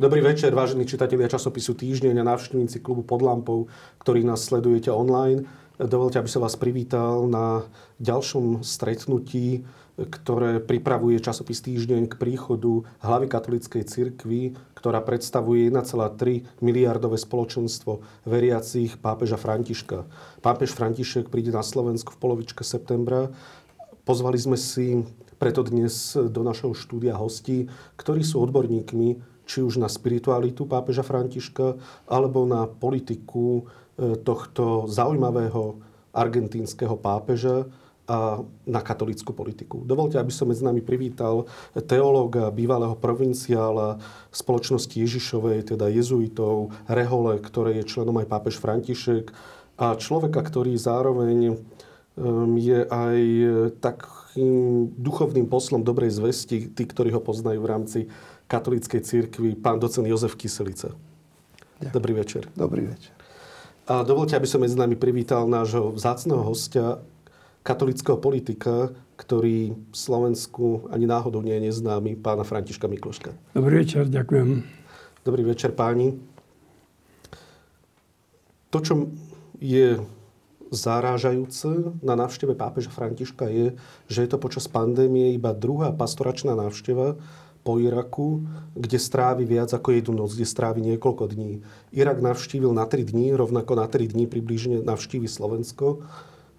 Dobrý večer, vážení čitatelia časopisu Týždeň a návštevníci klubu Pod lampou, ktorí nás sledujete online. Dovolte, aby som vás privítal na ďalšom stretnutí, ktoré pripravuje časopis Týždeň k príchodu hlavy katolíckej cirkvi, ktorá predstavuje 1,3 miliardové spoločenstvo veriacich pápeža Františka. Pápež František príde na Slovensku v polovičke septembra. Pozvali sme si preto dnes do našeho štúdia hostí, ktorí sú odborníkmi či už na spiritualitu pápeža Františka, alebo na politiku e, tohto zaujímavého argentínskeho pápeža a na katolickú politiku. Dovolte, aby som medzi nami privítal teológa, bývalého provinciála spoločnosti Ježišovej, teda jezuitov, Rehole, ktoré je členom aj pápež František a človeka, ktorý zároveň je aj takým duchovným poslom dobrej zvesti, tí, ktorí ho poznajú v rámci katolíckej církvi, pán docen Jozef Kyselica. Ďakujem. Dobrý večer. Dobrý večer. A dovolte, aby som medzi nami privítal nášho vzácného hostia, katolického politika, ktorý v Slovensku ani náhodou nie je neznámy, pána Františka Mikloška. Dobrý večer, ďakujem. Dobrý večer, páni. To, čo je zarážajúce na návšteve pápeža Františka je, že je to počas pandémie iba druhá pastoračná návšteva po Iraku, kde strávi viac ako jednu noc, kde strávi niekoľko dní. Irak navštívil na 3 dní, rovnako na 3 dní približne navštívi Slovensko.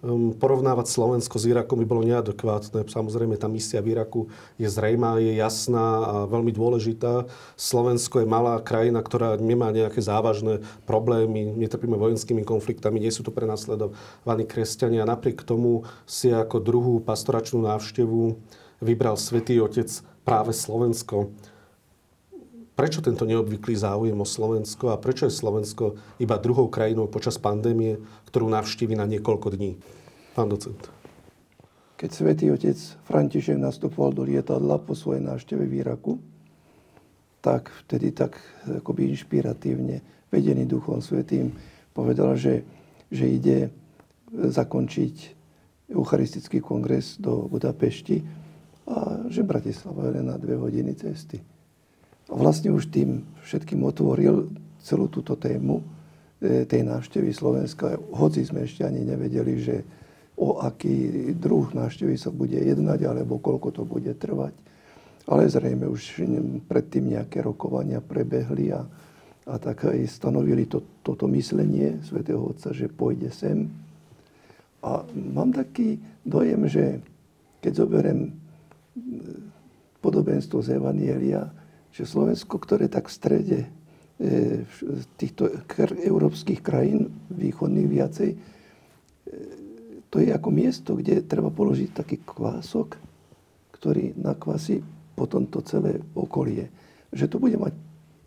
Um, porovnávať Slovensko s Irakom by bolo neadekvátne. Samozrejme, tá misia v Iraku je zrejmá, je jasná a veľmi dôležitá. Slovensko je malá krajina, ktorá nemá nejaké závažné problémy, netrpíme vojenskými konfliktami, nie sú tu prenasledovaní kresťania. Napriek tomu si ako druhú pastoračnú návštevu vybral Svetý Otec práve Slovensko. Prečo tento neobvyklý záujem o Slovensko a prečo je Slovensko iba druhou krajinou počas pandémie, ktorú navštívi na niekoľko dní? Pán docent. Keď svätý otec František nastupoval do lietadla po svojej návšteve v Iraku, tak vtedy tak akoby inšpiratívne, vedený Duchom Svetým, povedal, že, že ide zakončiť Eucharistický kongres do Budapešti a že Bratislava je len na dve hodiny cesty. A vlastne už tým všetkým otvoril celú túto tému e, tej návštevy Slovenska, hoci sme ešte ani nevedeli, že o aký druh návštevy sa bude jednať, alebo koľko to bude trvať. Ale zrejme už predtým nejaké rokovania prebehli a, a tak aj stanovili to, toto myslenie svätého Otca, že pôjde sem. A mám taký dojem, že keď zoberiem podobenstvo z Evanielia, že Slovensko, ktoré tak v strede e, týchto európskych krajín, východných viacej, e, to je ako miesto, kde treba položiť taký kvások, ktorý nakvasí potom to celé okolie. Že to bude mať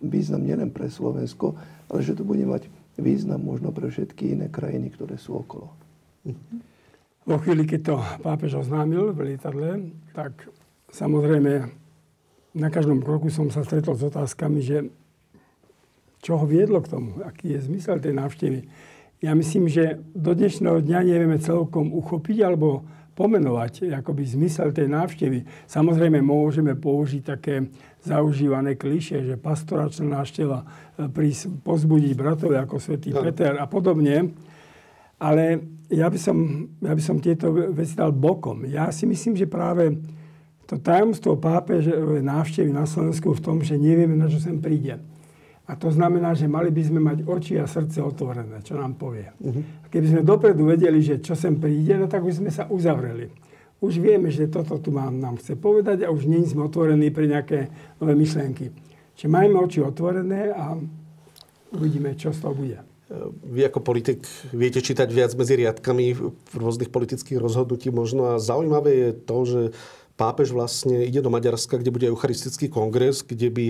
význam nielen pre Slovensko, ale že to bude mať význam možno pre všetky iné krajiny, ktoré sú okolo. Vo chvíli, keď to pápež oznámil v lietadle, tak samozrejme na každom kroku som sa stretol s otázkami, že čo ho viedlo k tomu, aký je zmysel tej návštevy. Ja myslím, že do dnešného dňa nevieme celkom uchopiť alebo pomenovať akoby zmysel tej návštevy. Samozrejme môžeme použiť také zaužívané kliše, že pastoračná návšteva e, pozbudiť bratov ako svätý. Peter a podobne. Ale ja by, som, ja by som tieto veci dal bokom. Ja si myslím, že práve to tajomstvo pápežovej návštevy na Slovensku v tom, že nevieme, na čo sem príde. A to znamená, že mali by sme mať oči a srdce otvorené, čo nám povie. Uh-huh. keby sme dopredu vedeli, že čo sem príde, no tak už sme sa uzavreli. Už vieme, že toto tu mám, nám chce povedať a už nie sme otvorení pre nejaké nové myšlenky. Čiže majme oči otvorené a uvidíme, čo z toho bude. Vy ako politik viete čítať viac medzi riadkami rôznych politických rozhodnutí možno a zaujímavé je to, že pápež vlastne ide do Maďarska, kde bude eucharistický kongres, kde by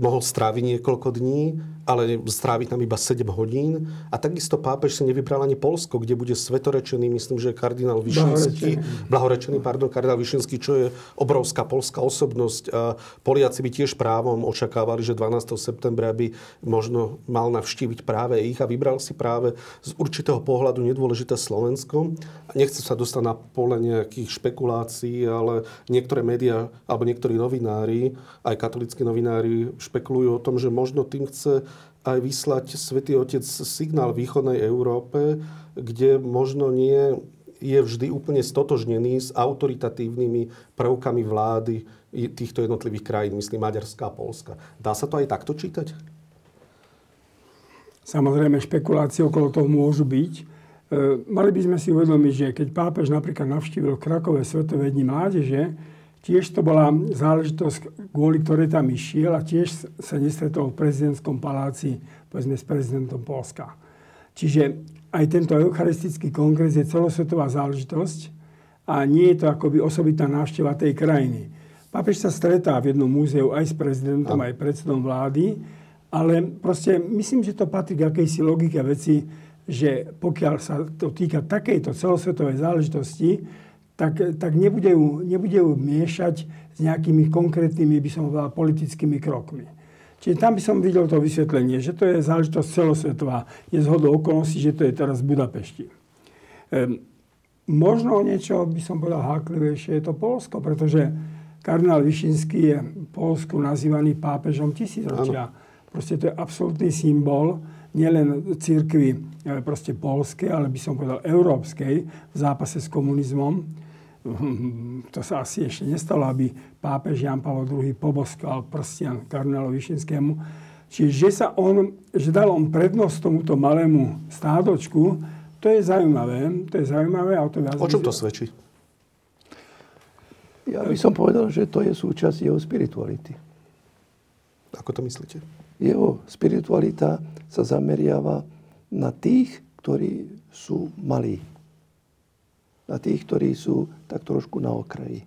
mohol stráviť niekoľko dní, ale stráviť tam iba 7 hodín. A takisto pápež si nevybral ani Polsko, kde bude svetorečený, myslím, že kardinál Vyšinský, blahorečený, pardon, kardinál Vyšinský, čo je obrovská polská osobnosť. A Poliaci by tiež právom očakávali, že 12. septembra by možno mal navštíviť práve ich a vybral si práve z určitého pohľadu nedôležité Slovensko. Nechcem sa dostať na pole nejakých špekulácií, ale niektoré médiá alebo niektorí novinári, aj katolíckí novinári, špekulujú o tom, že možno tým chce aj vyslať Svetý Otec signál východnej Európe, kde možno nie je vždy úplne stotožnený s autoritatívnymi prvkami vlády týchto jednotlivých krajín, myslím Maďarska a Polska. Dá sa to aj takto čítať? Samozrejme, špekulácie okolo toho môžu byť. E, mali by sme si uvedomiť, že keď pápež napríklad navštívil Krakové Svetové dni mládeže, tiež to bola záležitosť, kvôli ktorej tam išiel a tiež sa nestretol v prezidentskom paláci, povedzme, s prezidentom Polska. Čiže aj tento eucharistický kongres je celosvetová záležitosť a nie je to akoby osobitná návšteva tej krajiny. Pápež sa stretá v jednom múzeu aj s prezidentom, aj predsedom vlády, ale proste myslím, že to patrí k akejsi logike veci, že pokiaľ sa to týka takejto celosvetovej záležitosti, tak, tak nebude, ju, nebude ju miešať s nejakými konkrétnymi, by som povedal, politickými krokmi. Čiže tam by som videl to vysvetlenie, že to je záležitosť celosvetová. Je zhodou okolností, že to je teraz v Budapešti. Ehm, možno niečo, by som povedal, háklivejšie je to Polsko, pretože Kardinál Višinský je v Polsku nazývaný pápežom tisícročia. Proste to je absolútny symbol nielen církvy proste polskej, ale by som povedal európskej v zápase s komunizmom. To sa asi ešte nestalo, aby pápež Jan Pavel II poboskal prstian kardinálu Višinskému. Čiže že, sa on, že dal on prednosť tomuto malému stádočku, to je zaujímavé. To je zaujímavé a o to viac... O čom to svedčí? Ja by som povedal, že to je súčasť jeho spirituality. Ako to myslíte? Jeho spiritualita sa zameriava na tých, ktorí sú malí. Na tých, ktorí sú tak trošku na okraji.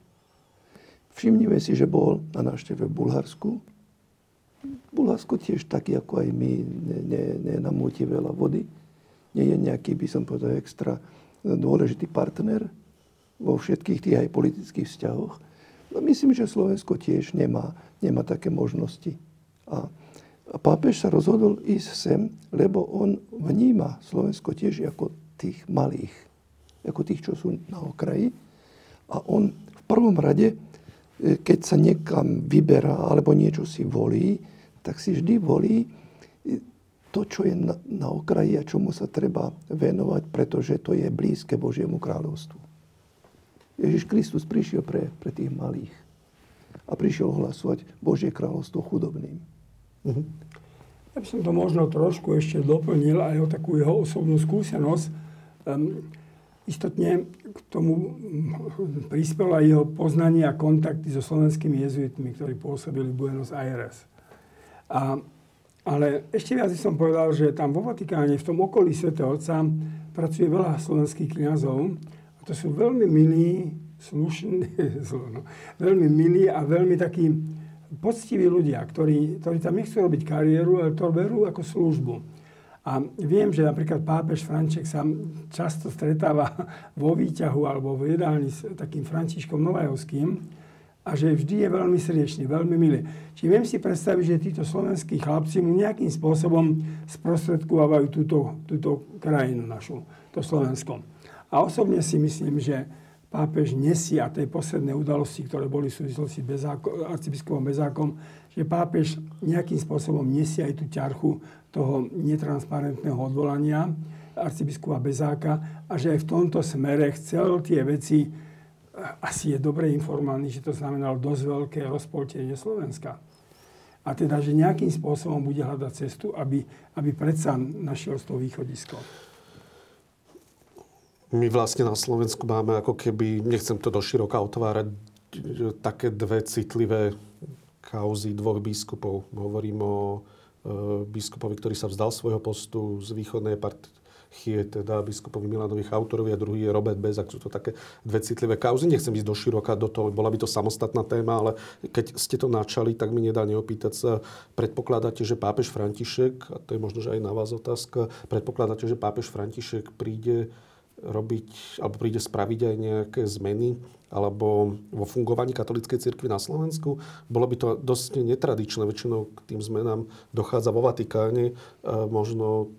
Všimnime si, že bol na návšteve v Bulharsku. Bulharsko tiež taký ako aj my, nenamúti ne, ne veľa vody. Nie je nejaký, by som povedal, extra dôležitý partner vo všetkých tých aj politických vzťahoch. No myslím, že Slovensko tiež nemá, nemá také možnosti. A, pápež sa rozhodol ísť sem, lebo on vníma Slovensko tiež ako tých malých, ako tých, čo sú na okraji. A on v prvom rade, e, keď sa niekam vyberá alebo niečo si volí, tak si vždy volí e, to, čo je na, na okraji a čomu sa treba venovať, pretože to je blízke Božiemu kráľovstvu. Ježiš Kristus prišiel pre, pre tých malých a prišiel ohlasovať Božie kráľovstvo chudobným. Uh-huh. Ja by som to možno trošku ešte doplnil aj o takú jeho osobnú skúsenosť. Istotne k tomu prispela jeho poznanie a kontakty so slovenskými jezuitmi, ktorí pôsobili v Buenos Aires. A, ale ešte viac som povedal, že tam vo Vatikáne, v tom okolí Sv. Otca, pracuje veľa slovenských kniazov, to sú veľmi milí, slušní, no, veľmi milí a veľmi takí poctiví ľudia, ktorí, ktorí tam nechcú robiť kariéru, ale to berú ako službu. A viem, že napríklad pápež Franček sa často stretáva vo výťahu alebo v jedálni s takým Františkom Novajovským a že vždy je veľmi srdečný, veľmi milý. Čiže viem si predstaviť, že títo slovenskí chlapci mu nejakým spôsobom sprostredkovávajú túto, túto krajinu našu, to Slovensko. A osobne si myslím, že pápež nesie a tej posledné udalosti, ktoré boli v súvislosti s arcibiskupom Bezákom, že pápež nejakým spôsobom nesie aj tú ťarchu toho netransparentného odvolania arcibiskupa Bezáka a že aj v tomto smere chcel tie veci, asi je dobre informovaný, že to znamenalo dosť veľké rozpoltenie Slovenska. A teda, že nejakým spôsobom bude hľadať cestu, aby, aby predsa našiel z toho východisko my vlastne na Slovensku máme ako keby, nechcem to doširoka otvárať, také dve citlivé kauzy dvoch biskupov. Hovorím o e, biskupovi, ktorý sa vzdal svojho postu z východnej partie, teda biskupovi Milanovi Chautorovi a druhý je Robert Bezak. Sú to také dve citlivé kauzy. Nechcem ísť do široka do toho, bola by to samostatná téma, ale keď ste to načali, tak mi nedá neopýtať sa. Predpokladáte, že pápež František, a to je možno, že aj na vás otázka, predpokladáte, že pápež František príde robiť, alebo príde spraviť aj nejaké zmeny alebo vo fungovaní katolíckej cirkvi na Slovensku. Bolo by to dosť netradičné, väčšinou k tým zmenám dochádza vo Vatikáne, e, možno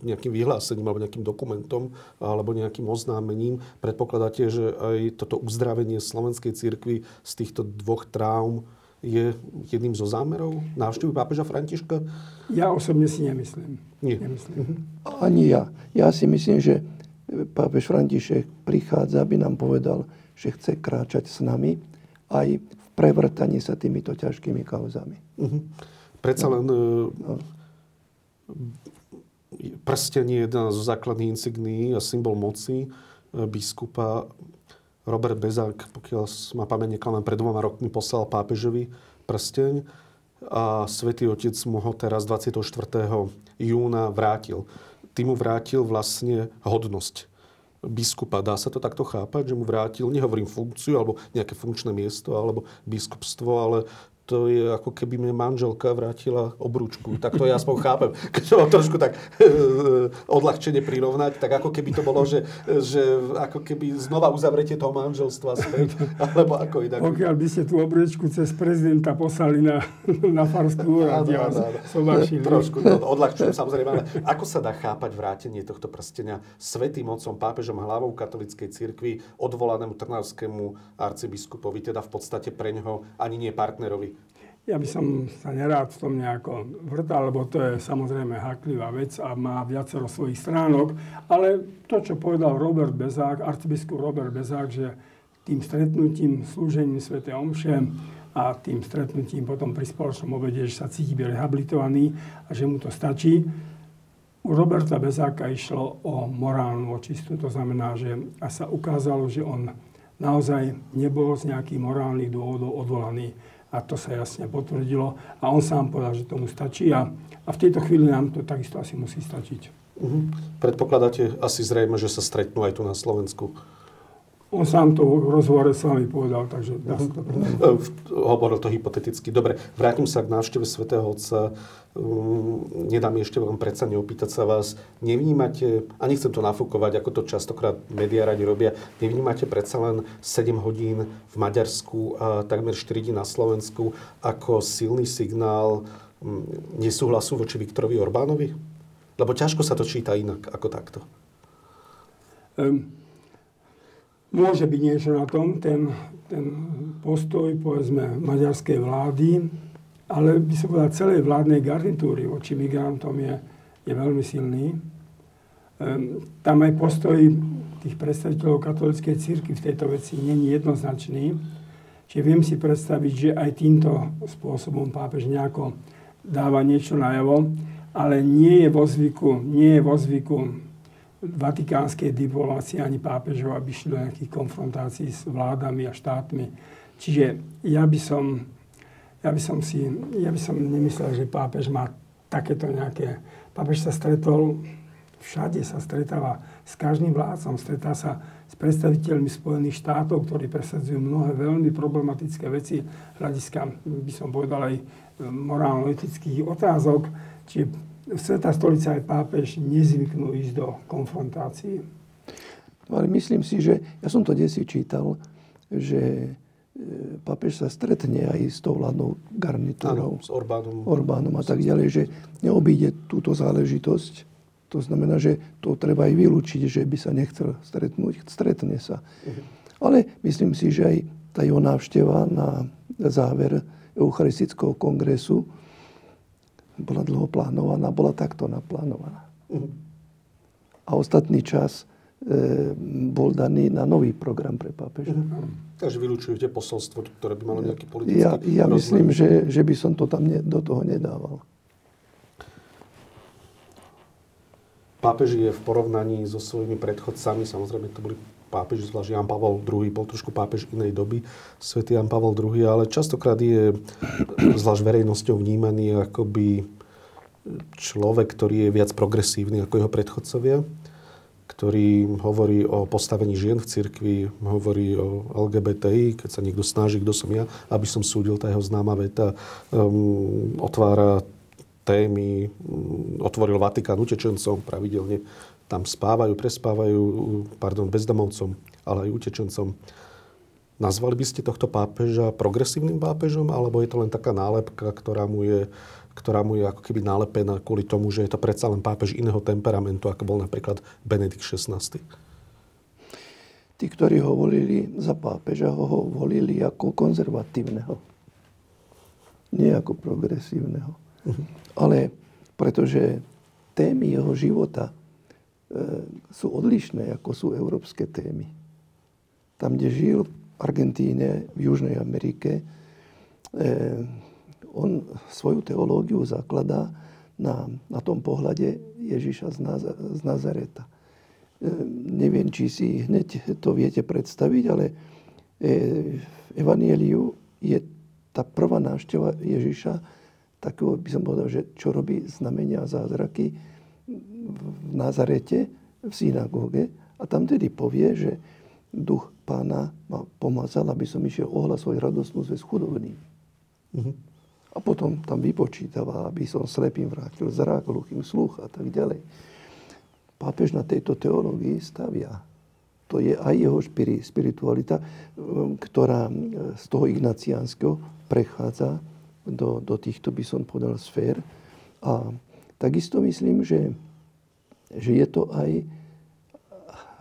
nejakým vyhlásením alebo nejakým dokumentom alebo nejakým oznámením. Predpokladáte, že aj toto uzdravenie slovenskej cirkvi z týchto dvoch traum je jedným zo zámerov návštevy pápeža Františka? Ja osobne si nemyslím. Nie. nemyslím. Mhm. Ani ja. Ja si myslím, že pápež František prichádza, aby nám povedal, že chce kráčať s nami aj v prevrtaní sa týmito ťažkými kauzami. Uh-huh. Predsa len no. prsten je jedna zo základných insigní a symbol moci e, biskupa. Robert Bezák, pokiaľ ma pamäť neklame, pred dvoma rokmi poslal pápežovi prsteň a svätý Otec mu ho teraz 24. júna vrátil. Tým mu vrátil vlastne hodnosť biskupa. Dá sa to takto chápať, že mu vrátil, nehovorím funkciu alebo nejaké funkčné miesto alebo biskupstvo, ale to je ako keby mi manželka vrátila obrúčku. Tak to ja aspoň chápem. Keď to mám trošku tak eh, odľahčene prirovnať, tak ako keby to bolo, že, že ako keby znova uzavrete toho manželstva späť, alebo ako inak. Pokiaľ by ste tú obrúčku cez prezidenta poslali na, na farskú úrad, ja Trošku to odľahčujem samozrejme, ale ako sa dá chápať vrátenie tohto prstenia svetým otcom, pápežom, hlavou katolíckej cirkvi, odvolanému trnavskému arcibiskupovi, teda v podstate pre ňoho ani nie partnerovi ja by som sa nerád v tom nejako vrtal, lebo to je samozrejme haklivá vec a má viacero svojich stránok. Ale to, čo povedal Robert Bezák, arcibiskup Robert Bezák, že tým stretnutím, slúžením Sv. Omše a tým stretnutím potom pri spoločnom obede, že sa cíti rehabilitovaný a že mu to stačí. U Roberta Bezáka išlo o morálnu očistu, to znamená, že a sa ukázalo, že on naozaj nebol z nejakých morálnych dôvodov odvolaný a to sa jasne potvrdilo. A on sám povedal, že tomu stačí a, a v tejto chvíli nám to takisto asi musí stačiť. Uh-huh. Predpokladáte asi zrejme, že sa stretnú aj tu na Slovensku? On sám to v rozhovore s vami povedal, takže dá sa to uh-huh. Hovoril to hypoteticky. Dobre, vrátim sa k návšteve svätého Otca. Um, nedá mi ešte vám predsa neopýtať sa vás. Nevnímate, a nechcem to nafúkovať, ako to častokrát médiá radi robia, nevnímate predsa len 7 hodín v Maďarsku a takmer 4 dní na Slovensku ako silný signál um, nesúhlasu voči Viktorovi Orbánovi? Lebo ťažko sa to číta inak ako takto. Um Môže byť niečo na tom, ten, ten postoj, povedzme, maďarskej vlády, ale by som povedal celej vládnej garnitúry voči migrantom je, je veľmi silný. Um, tam aj postoj tých predstaviteľov katolíckej círky v tejto veci není jednoznačný. Čiže viem si predstaviť, že aj týmto spôsobom pápež nejako dáva niečo najavo, ale nie je vo zvyku, nie je vo zvyku vatikánskej diplomácie ani pápežov, aby šli do nejakých konfrontácií s vládami a štátmi. Čiže ja by som, ja by som si, ja by som nemyslel, že pápež má takéto nejaké... Pápež sa stretol, všade sa stretáva s každým vládcom, stretá sa s predstaviteľmi Spojených štátov, ktorí presadzujú mnohé veľmi problematické veci hľadiska, by som povedal, aj morálno-etických otázok. Čiže Sveta stolica aj pápež nezvyknú ísť do konfrontácií. No ale myslím si, že ja som to desi čítal, že e, pápež sa stretne aj s tou vládnou garnitúrou. Áno, s Orbánom. Orbánom a tak ďalej, že neobíde túto záležitosť. To znamená, že to treba aj vylúčiť, že by sa nechcel stretnúť. Stretne sa. Uh-huh. Ale myslím si, že aj tá jeho návšteva na záver Eucharistického kongresu bola dlho plánovaná, bola takto naplánovaná. Uh-huh. A ostatný čas e, bol daný na nový program pre pápeža. Uh-huh. Takže vylúčujete posolstvo, ktoré by malo nejaký politický Ja, ja myslím, že, že by som to tam ne, do toho nedával. Pápež je v porovnaní so svojimi predchodcami, samozrejme to boli pápež, zvlášť Jan Pavel II, bol trošku pápež inej doby, svätý Jan Pavel II, ale častokrát je zvlášť verejnosťou vnímaný akoby človek, ktorý je viac progresívny ako jeho predchodcovia, ktorý hovorí o postavení žien v cirkvi, hovorí o LGBTI, keď sa niekto snaží, kto som ja, aby som súdil, tá jeho známa veta, um, otvára témy, um, otvoril Vatikán utečencom pravidelne tam spávajú, prespávajú, pardon, bezdomovcom, ale aj utečencom. Nazvali by ste tohto pápeža progresívnym pápežom, alebo je to len taká nálepka, ktorá mu je, ktorá mu je ako keby nálepená kvôli tomu, že je to predsa len pápež iného temperamentu, ako bol napríklad Benedikt XVI? Tí, ktorí ho volili za pápeža, ho volili ako konzervatívneho. nie ako progresívneho. Uh-huh. Ale pretože témy jeho života sú odlišné, ako sú európske témy. Tam, kde žil v Argentíne, v Južnej Amerike, e, on svoju teológiu zakladá na, na tom pohľade Ježiša z, Naz- z Nazareta. E, neviem, či si hneď to viete predstaviť, ale e, v Evanieliu je tá prvá návšteva Ježiša takého by som povedal, že čo robí znamenia a zázraky v Nazarete, v synagóge. A tam tedy povie, že duch pána ma pomazal, aby som išiel ohlasovať radostnú zväz chudobným. Uh-huh. A potom tam vypočítava, aby som slepým vrátil zrak, hluchým sluch a tak ďalej. Pápež na tejto teológii stavia. To je aj jeho spiritualita, ktorá z toho ignaciánskeho prechádza do, do týchto, by som povedal, sfér. A takisto myslím, že, že je to aj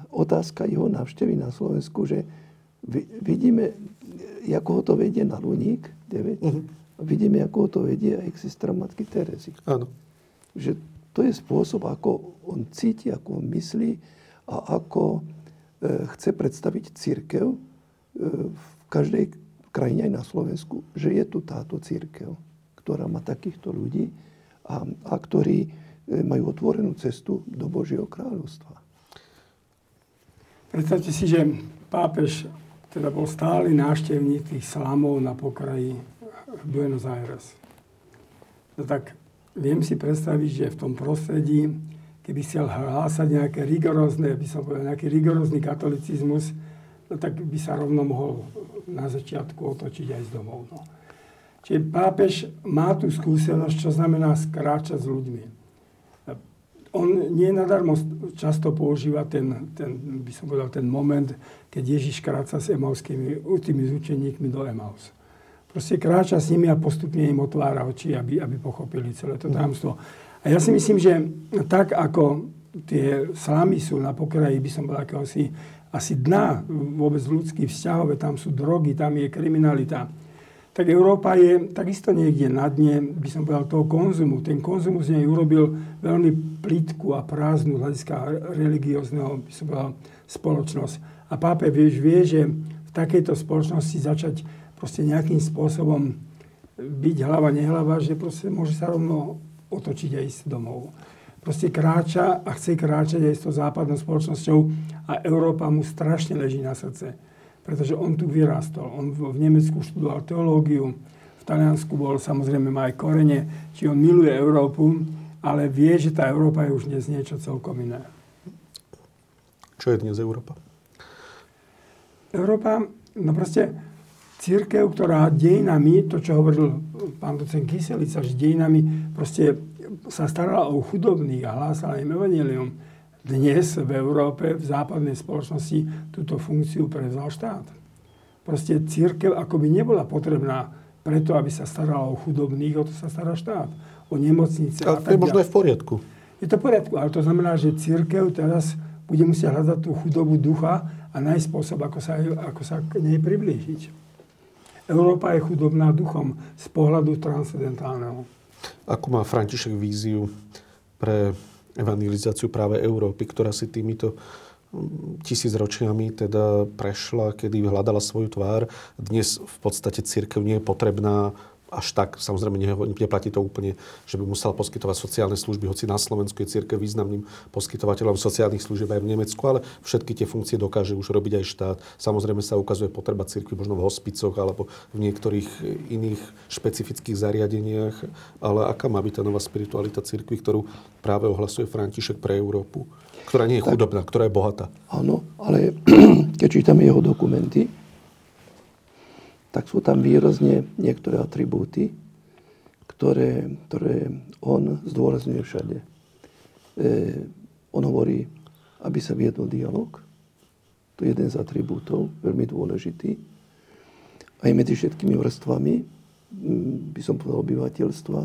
otázka jeho návštevy na Slovensku, že vidíme, ako ho to vedie na Luník 9, uh-huh. a vidíme, ako ho to vedie aj k sestra Matky Terezy. Áno. Že to je spôsob, ako on cíti, ako on myslí a ako e, chce predstaviť církev e, v každej krajine aj na Slovensku, že je tu táto církev, ktorá má takýchto ľudí a, a ktorí e, majú otvorenú cestu do Božieho kráľovstva. Predstavte si, že pápež teda bol stály návštevník tých slamov na pokraji Buenos Aires. No tak viem si predstaviť, že v tom prostredí, keby chcel hlásať nejaké rigorózne, by som povedal, nejaký rigorózny katolicizmus, no tak by sa rovno mohol na začiatku otočiť aj z domov. No. Čiže pápež má tú skúsenosť, čo znamená skráčať s ľuďmi. On nie nadarmo často používa ten, ten, by som povedal, ten moment, keď Ježiš kráča s emauskými, tými zúčeníkmi do Emaus. Proste kráča s nimi a postupne im otvára oči, aby, aby pochopili celé to tajomstvo. A ja si myslím, že tak ako tie slamy sú na pokraji, by som povedal, akéhosi asi dna vôbec ľudských vzťahov, tam sú drogy, tam je kriminalita, tak Európa je takisto niekde na dne, by som povedal, toho konzumu. Ten konzum z nej urobil veľmi plitku a prázdnu hľadiska religiózneho, by som povedal, spoločnosť. A pápe vieš, vie, že v takejto spoločnosti začať proste nejakým spôsobom byť hlava, nehlava, že proste môže sa rovno otočiť a ísť domov proste kráča a chce kráčať aj s tou západnou spoločnosťou a Európa mu strašne leží na srdce. Pretože on tu vyrastol. On v Nemecku študoval teológiu, v Taliansku bol, samozrejme, má aj korene, či on miluje Európu, ale vie, že tá Európa je už dnes niečo celkom iné. Čo je dnes Európa? Európa, no proste církev, ktorá dejinami, to čo hovoril pán docent Kyselica, že dejinami proste sa starala o chudobných a hlásala im evanelium. Dnes v Európe, v západnej spoločnosti túto funkciu prevzal štát. Proste církev akoby nebola potrebná preto, aby sa starala o chudobných, o to sa stará štát. O nemocnice ale to je možno aj v poriadku. Je to v poriadku, ale to znamená, že církev teraz bude musieť hľadať tú chudobu ducha a nájsť spôsob, ako sa, ako sa k nej priblížiť. Európa je chudobná duchom z pohľadu transcendentálneho. Ako má František víziu pre evangelizáciu práve Európy, ktorá si týmito mm, tisícročiami teda prešla, kedy hľadala svoju tvár. Dnes v podstate církev nie je potrebná až tak, samozrejme neplatí to úplne, že by musela poskytovať sociálne služby, hoci na Slovensku je církev významným poskytovateľom sociálnych služieb aj v Nemecku, ale všetky tie funkcie dokáže už robiť aj štát. Samozrejme sa ukazuje potreba církvy možno v hospicoch alebo v niektorých iných špecifických zariadeniach, ale aká má byť tá nová spiritualita církvy, ktorú práve ohlasuje František pre Európu, ktorá nie je chudobná, ktorá je bohatá. Áno, ale keď čítame jeho dokumenty, tak sú tam výrazne niektoré atribúty, ktoré, ktoré on zdôrazňuje všade. E, on hovorí, aby sa viedol dialog. To je jeden z atribútov, veľmi dôležitý. Aj medzi všetkými vrstvami, by som povedal, obyvateľstva,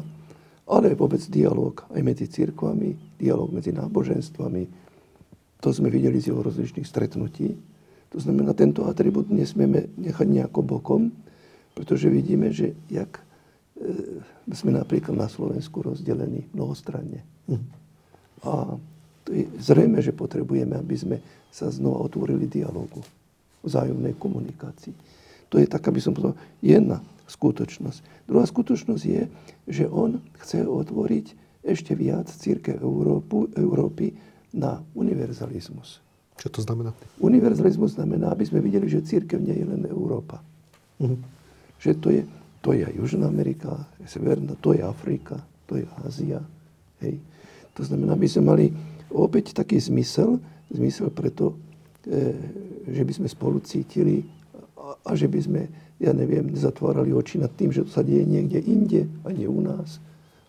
ale vôbec dialog aj medzi církvami, dialog medzi náboženstvami. To sme videli z jeho rozličných stretnutí to znamená, tento atribút nesmieme nechať nejako bokom, pretože vidíme, že jak sme napríklad na Slovensku rozdelení mnohostranne. Mm. A to je zrejme, že potrebujeme, aby sme sa znova otvorili dialogu, vzájomnej komunikácii. To je tak, aby som povedal, jedna skutočnosť. Druhá skutočnosť je, že on chce otvoriť ešte viac církev Európy na univerzalizmus. Čo to znamená? Univerzalizmus znamená, aby sme videli, že církev nie je len Európa. Uh-huh. Že to je, to je Južná Amerika, Severná, to je Afrika, to je Ázia. Hej. To znamená, aby sme mali opäť taký zmysel, zmysel preto, e, že by sme spolu cítili a, a že by sme, ja neviem, zatvárali oči nad tým, že to sa deje niekde inde a nie u nás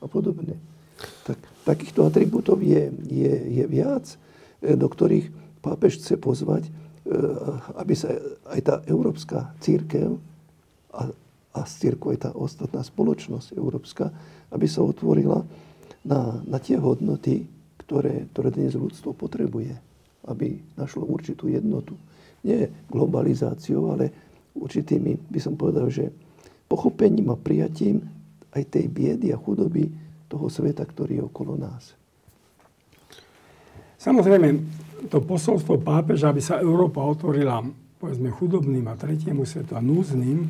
a podobne. Tak, takýchto atribútov je, je, je viac, e, do ktorých pápež chce pozvať, e, aby sa aj tá európska církev a, a z církvu aj tá ostatná spoločnosť európska, aby sa otvorila na, na tie hodnoty, ktoré, ktoré dnes ľudstvo potrebuje. Aby našlo určitú jednotu. Nie globalizáciou, ale určitými, by som povedal, že pochopením a prijatím aj tej biedy a chudoby toho sveta, ktorý je okolo nás. Samozrejme, to posolstvo pápeža, aby sa Európa otvorila povedzme chudobným a tretiemu svetu a núzným,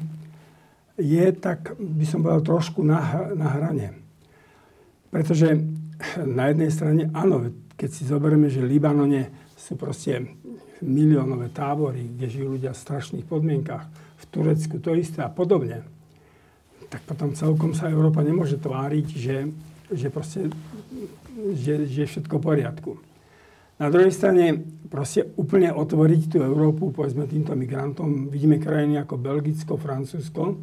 je tak, by som povedal, trošku na, na hrane. Pretože na jednej strane, áno, keď si zoberieme, že v Libanone sú proste miliónové tábory, kde žijú ľudia v strašných podmienkach, v Turecku to isté a podobne, tak potom celkom sa Európa nemôže tváriť, že, že, proste, že, že je všetko v poriadku. Na druhej strane proste úplne otvoriť tú Európu, povedzme týmto migrantom, vidíme krajiny ako Belgicko, Francúzsko,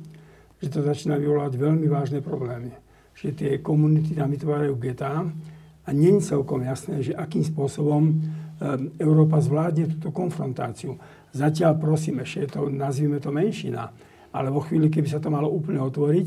že to začína vyvolať veľmi vážne problémy. Že tie komunity tam vytvárajú getá a nie je celkom jasné, že akým spôsobom e, Európa zvládne túto konfrontáciu. Zatiaľ prosím, ešte je to, nazvime to menšina, ale vo chvíli, keby sa to malo úplne otvoriť,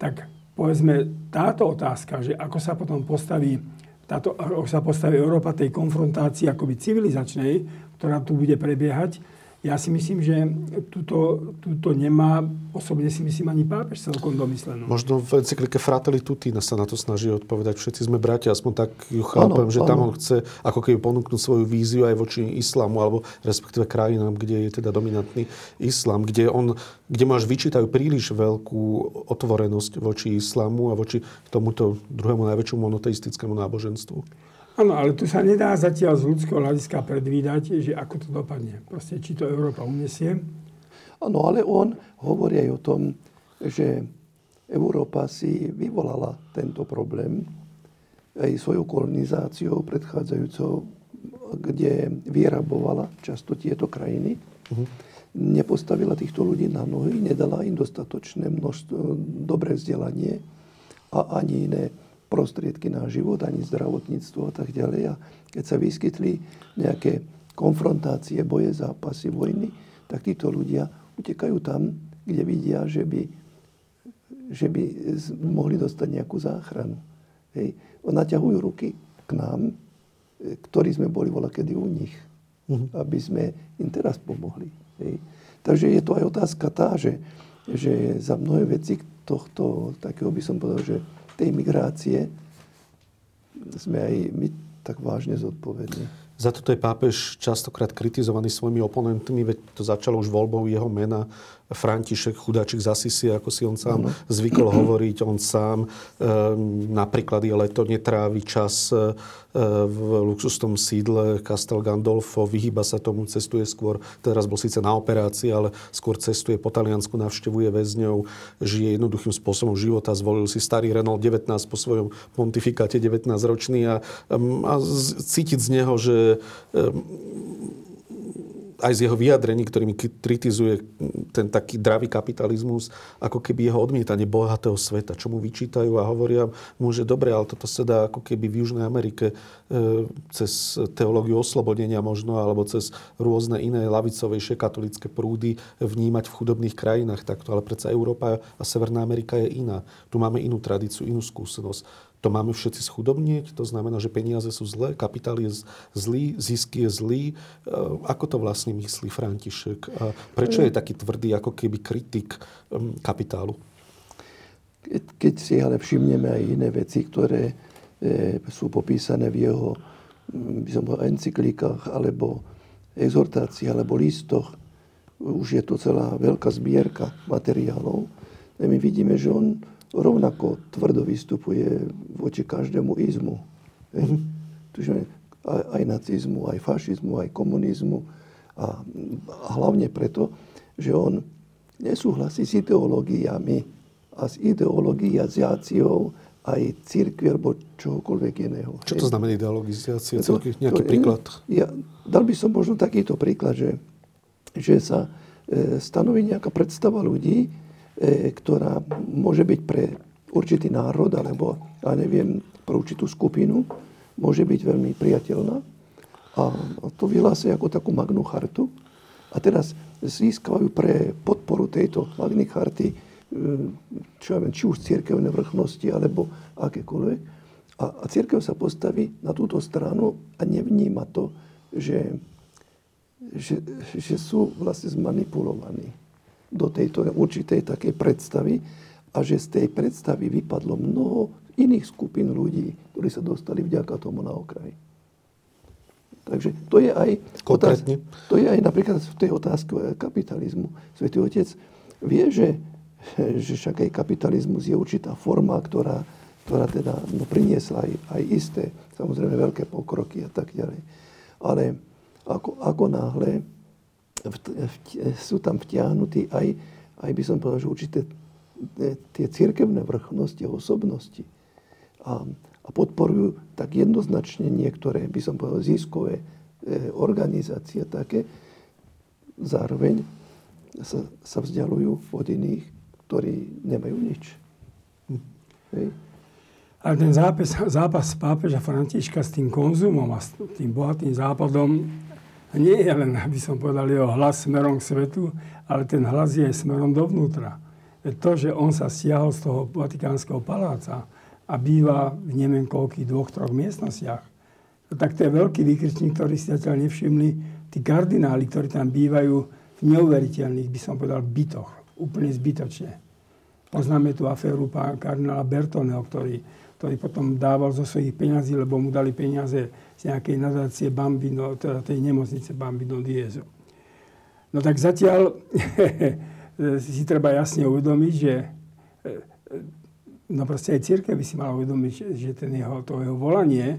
tak povedzme táto otázka, že ako sa potom postaví táto, sa postaví Európa tej konfrontácii akoby civilizačnej, ktorá tu bude prebiehať, ja si myslím, že túto, túto nemá, osobne si myslím, ani pápež celkom domyslenú. Možno v encyklike Fratelli Tutti sa na to snaží odpovedať. Všetci sme bratia, aspoň tak ju chápem, ano, že ano. tam on chce ako keby ponúknuť svoju víziu aj voči islamu, alebo respektíve krajinám, kde je teda dominantný islam, kde, on, kde mu až vyčítajú príliš veľkú otvorenosť voči islamu a voči tomuto druhému najväčšiemu monoteistickému náboženstvu. Áno, ale tu sa nedá zatiaľ z ľudského hľadiska predvídať, že ako to dopadne. Proste, či to Európa unesie. Áno, ale on hovorí aj o tom, že Európa si vyvolala tento problém aj svojou kolonizáciou predchádzajúcou, kde vyrabovala často tieto krajiny. Uh-huh. Nepostavila týchto ľudí na nohy, nedala im dostatočné množstvo, dobré vzdelanie a ani iné prostriedky na život, ani zdravotníctvo a tak ďalej. A keď sa vyskytli nejaké konfrontácie, boje, zápasy, vojny, tak títo ľudia utekajú tam, kde vidia, že by, že by mohli dostať nejakú záchranu. Hej. Naťahujú ruky k nám, ktorí sme boli vola kedy u nich, uh-huh. aby sme im teraz pomohli. Hej. Takže je to aj otázka tá, že, že za mnohé veci tohto, takého by som povedal, že tej migrácie sme aj my tak vážne zodpovední. Za toto je pápež častokrát kritizovaný svojimi oponentmi, veď to začalo už voľbou jeho mena František chudáčik z Asisi, ako si on sám ano. zvykol hovoriť. On sám e, napríklad je leto netrávi čas e, v luxusnom sídle Castel Gandolfo, vyhýba sa tomu, cestuje skôr, teraz bol síce na operácii, ale skôr cestuje po Taliansku, navštevuje väzňov, žije jednoduchým spôsobom života, zvolil si starý Renault 19 po svojom pontifikáte 19 ročný a, a cítiť z neho, že aj z jeho vyjadrení, ktorými kritizuje ten taký dravý kapitalizmus, ako keby jeho odmietanie bohatého sveta, čo mu vyčítajú a hovoria mu, že dobre, ale toto sa dá ako keby v Južnej Amerike e, cez teológiu oslobodenia možno, alebo cez rôzne iné lavicovejšie katolické prúdy vnímať v chudobných krajinách takto. Ale predsa Európa a Severná Amerika je iná. Tu máme inú tradíciu, inú skúsenosť to máme všetci schudobnieť, to znamená, že peniaze sú zlé, kapitál je zlý, zisk je zlý. E, ako to vlastne myslí František? Prečo je taký tvrdý ako keby kritik kapitálu? keď si ale všimneme aj iné veci, ktoré e, sú popísané v jeho by som povedal, encyklikách alebo exhortáciách alebo listoch, už je to celá veľká zbierka materiálov, my vidíme, že on rovnako tvrdo vystupuje voči každému izmu. Mm-hmm. aj, aj nacizmu, aj fašizmu, aj komunizmu. A, a hlavne preto, že on nesúhlasí s ideológiami a s ideologizáciou aj církvy alebo čohokoľvek iného. Čo to znamená ideologizácia církvy? Nejaký to, príklad? Ja, dal by som možno takýto príklad, že, že sa e, stanoví nejaká predstava ľudí, ktorá môže byť pre určitý národ alebo, ja neviem, pre určitú skupinu, môže byť veľmi priateľná. A to vyhlásia ako takú magnú chartu. A teraz získavajú pre podporu tejto magny charty Hm, čo ja viem, či už církevné vrchnosti, alebo akékoľvek. A, a církev sa postaví na túto stranu a nevníma to, že, že, že sú vlastne zmanipulovaní do tejto určitej takej predstavy a že z tej predstavy vypadlo mnoho iných skupín ľudí, ktorí sa dostali vďaka tomu na okraj. Takže to je aj, otázka, to je aj napríklad v tej otázke kapitalizmu. Svetý Otec vie, že že však aj kapitalizmus je určitá forma, ktorá, ktorá teda no, priniesla aj, aj isté, samozrejme veľké pokroky a tak ďalej. Ale ako, ako náhle sú tam vtiahnutí aj, aj by som povedal, že určité e, tie cirkevné vrchnosti a osobnosti a, a podporujú tak jednoznačne niektoré, by som povedal, ziskové e, organizácie také, zároveň sa, sa vzdialujú od iných ktorí nemajú nič. Hm. Hej. Ale ten zápas, zápas pápeža Františka s tým konzumom a s tým bohatým západom nie je len, by som povedal, jeho hlas smerom k svetu, ale ten hlas je smerom dovnútra. To, že on sa stiahol z toho Vatikánskeho paláca a býva v neviem koľkých dvoch, troch miestnostiach, tak to je veľký výkričník, ktorý si zatiaľ nevšimli tí kardináli, ktorí tam bývajú v neuveriteľných, by som povedal, bytoch úplne zbytočne. Poznáme tú aféru pána kardinála Bertoneho, ktorý, ktorý potom dával zo svojich peňazí, lebo mu dali peniaze z nejakej nadácie Bambino, teda tej nemocnice Bambino Dieso. No tak zatiaľ si treba jasne uvedomiť, že no proste aj církev by si mala uvedomiť, že ten jeho, to jeho volanie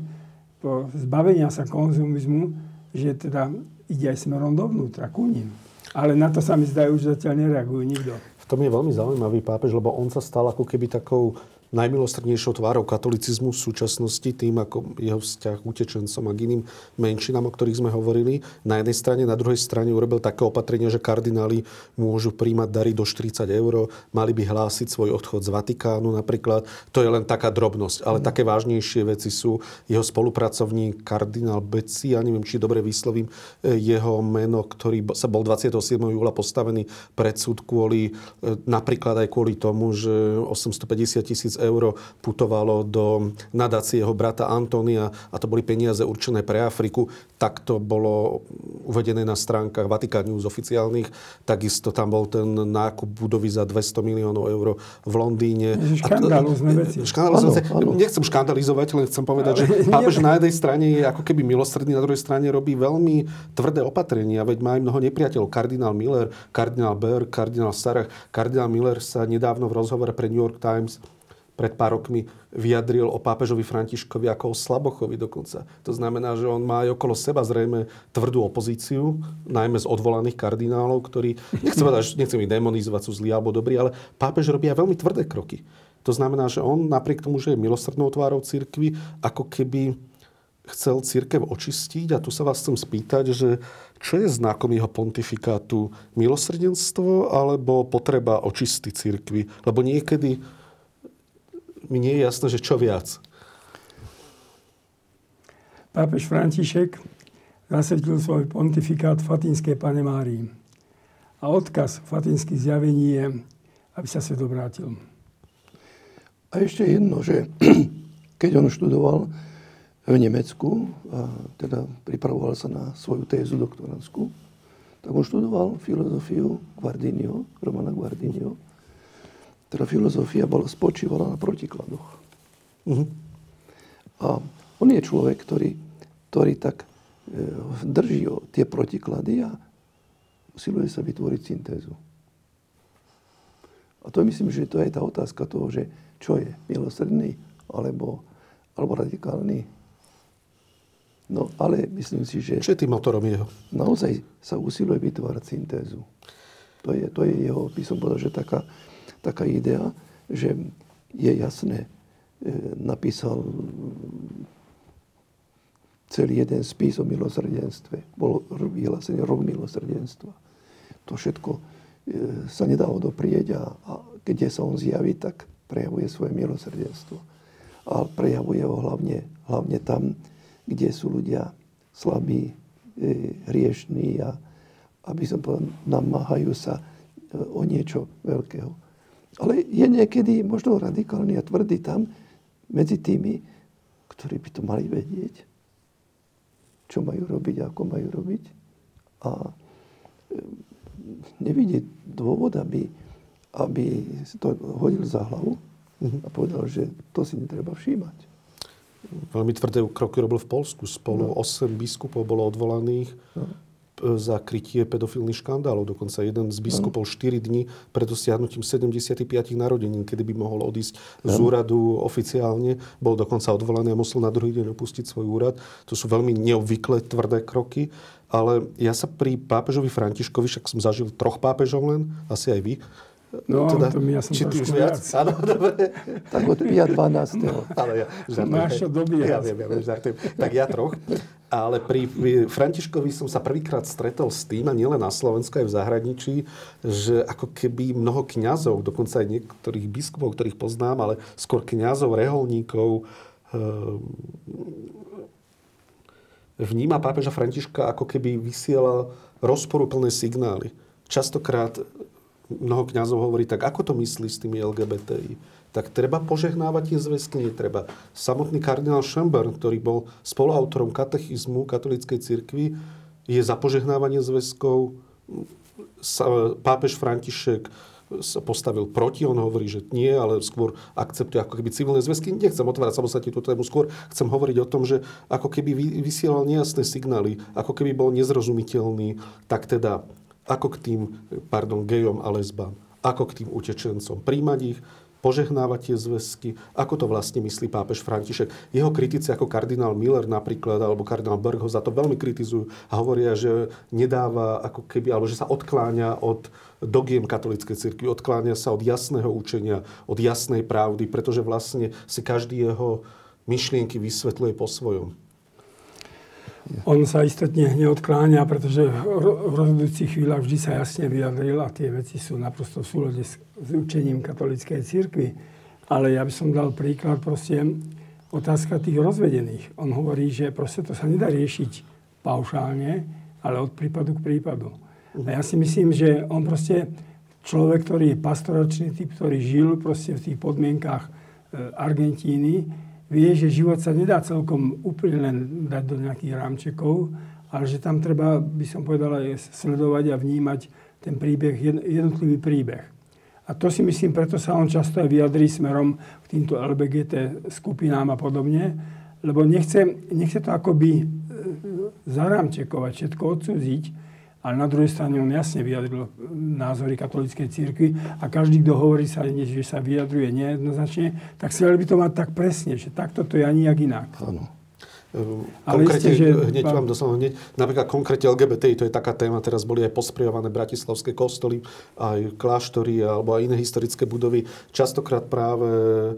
po zbavenia sa konzumizmu, že teda ide aj smerom dovnútra, ku ním. Ale na to sa mi zdajú, že zatiaľ nereagujú nikto. V tom je veľmi zaujímavý pápež, lebo on sa stal ako keby takou najmilostrednejšou tvárou katolicizmu v súčasnosti, tým ako jeho vzťah k utečencom a k iným menšinám, o ktorých sme hovorili. Na jednej strane, na druhej strane urobil také opatrenia, že kardináli môžu príjmať dary do 40 eur, mali by hlásiť svoj odchod z Vatikánu napríklad. To je len taká drobnosť, ale mm. také vážnejšie veci sú jeho spolupracovník kardinál Beci, ja neviem, či dobre vyslovím e, jeho meno, ktorý sa bol 27. júla postavený pred súd kvôli, e, napríklad aj kvôli tomu, že 850 tisíc eur putovalo do nadácie jeho brata Antonia a to boli peniaze určené pre Afriku. Tak to bolo uvedené na stránkach Vatikánu News oficiálnych. Takisto tam bol ten nákup budovy za 200 miliónov eur v Londýne. Veci. Škandalózne veci. Nechcem škandalizovať, len chcem povedať, Ale že pápež na jednej strane je ako keby milostredný, na druhej strane robí veľmi tvrdé opatrenia. Veď má aj mnoho nepriateľov. Kardinál Miller, kardinál Baer, kardinál Sarah. Kardinál Miller sa nedávno v rozhovore pre New York Times pred pár rokmi vyjadril o pápežovi Františkovi ako o slabochovi dokonca. To znamená, že on má aj okolo seba zrejme tvrdú opozíciu, najmä z odvolaných kardinálov, ktorí, nechcem, nechcem ich demonizovať, sú zlí alebo dobrí, ale pápež robí aj veľmi tvrdé kroky. To znamená, že on napriek tomu, že je milosrdnou tvárou církvy, ako keby chcel církev očistiť. A tu sa vás chcem spýtať, že čo je znakom jeho pontifikátu? Milosrdenstvo alebo potreba očistiť církvy? Lebo niekedy mi nie je jasné, že čo viac. Pápež František zasvetil svoj pontifikát Fatinskej pane Márii. A odkaz fatinských zjavení je, aby sa svet obrátil. A ešte jedno, že keď on študoval v Nemecku, a teda pripravoval sa na svoju tézu doktoranskú, tak on študoval filozofiu Guardinio, Romana Guardinio. Teda filozofia bola, spočívala na protikladoch. Uh-huh. A on je človek, ktorý, ktorý tak e, drží o tie protiklady a usiluje sa vytvoriť syntézu. A to myslím, že to je tá otázka toho, že čo je milosrdný alebo, alebo radikálny. No ale myslím si, že... Čo je tým motorom jeho? Naozaj sa usiluje vytvárať syntézu. To je, to je jeho, by som povedal, že taká, taká idea, že je jasné, e, napísal celý jeden spis o milosrdenstve. Bol vyhlásený rok milosrdenstva. To všetko e, sa nedá odoprieť a, a kde sa on zjaví, tak prejavuje svoje milosrdenstvo. A prejavuje ho hlavne, hlavne tam, kde sú ľudia slabí, e, hriešní a aby som povedal, namáhajú sa o niečo veľkého. Ale je niekedy možno radikálny a tvrdý tam medzi tými, ktorí by to mali vedieť, čo majú robiť, ako majú robiť. A e, nevidieť dôvod, aby, aby to hodil za hlavu a povedal, že to si netreba všímať. Veľmi tvrdé kroky robil v Polsku. Spolu no. 8 biskupov bolo odvolaných no. Za krytie pedofilných škandálov. Dokonca jeden z biskupov no. 4 dní pred dosiahnutím 75 narodenín, kedy by mohol odísť z úradu oficiálne, bol dokonca odvolaný a musel na druhý deň opustiť svoj úrad. To sú veľmi neobvyklé tvrdé kroky. Ale ja sa pri pápežovi Františkovi, však som zažil troch pápežov len, asi aj vy, No, teda, to mi ja som či trošku viac. Áno, dobre. Tak od ja 12. Áno, ja žartujem. Máš čo doby. Ja viem, ja viem, žartujem. Tak ja troch. Ale pri Františkovi som sa prvýkrát stretol s tým, a nielen na Slovensku, aj v zahraničí, že ako keby mnoho kňazov, dokonca aj niektorých biskupov, ktorých poznám, ale skôr kňazov, reholníkov, ehm, vníma pápeža Františka ako keby vysiela rozporuplné signály. Častokrát mnoho kňazov hovorí, tak ako to myslí s tými LGBTI? Tak treba požehnávať tie zväzky, netreba. Samotný kardinál Schember, ktorý bol spoluautorom katechizmu katolíckej cirkvi, je za požehnávanie zväzkov. Pápež František sa postavil proti, on hovorí, že nie, ale skôr akceptuje ako keby civilné zväzky. Nechcem otvárať samostatne túto tému, skôr chcem hovoriť o tom, že ako keby vysielal nejasné signály, ako keby bol nezrozumiteľný, tak teda ako k tým, pardon, gejom a lesbám, ako k tým utečencom. Príjmať ich, požehnávať tie zväzky. Ako to vlastne myslí pápež František? Jeho kritici ako kardinál Miller napríklad, alebo kardinál Berg ho za to veľmi kritizujú a hovoria, že nedáva ako keby, alebo že sa odkláňa od dogiem katolíckej cirkvi, odkláňa sa od jasného učenia, od jasnej pravdy, pretože vlastne si každý jeho myšlienky vysvetľuje po svojom. On sa istotne neodkláňa, pretože v rozhodujúcich chvíľach vždy sa jasne vyjadril a tie veci sú naprosto v súlade s, učením katolíckej cirkvi. Ale ja by som dal príklad proste otázka tých rozvedených. On hovorí, že proste to sa nedá riešiť paušálne, ale od prípadu k prípadu. A ja si myslím, že on proste človek, ktorý je pastoračný typ, ktorý žil proste v tých podmienkách e, Argentíny, vie, že život sa nedá celkom úplne len dať do nejakých rámčekov, ale že tam treba, by som povedal, aj sledovať a vnímať ten príbeh, jednotlivý príbeh. A to si myslím, preto sa on často aj vyjadrí smerom k týmto LBGT skupinám a podobne, lebo nechce, nechce to akoby e, zarámčekovať, všetko odsúziť, ale na druhej strane on jasne vyjadril názory katolíckej církvy a každý, kto hovorí sa, že sa vyjadruje nejednoznačne, tak chcel by to mať tak presne, že takto to je ani jak inak. Áno. Konkrétne, že... hneď vám doslova hneď, napríklad konkrétne LGBT, to je taká téma, teraz boli aj pospriované bratislavské kostoly, aj kláštory alebo aj iné historické budovy. Častokrát práve e,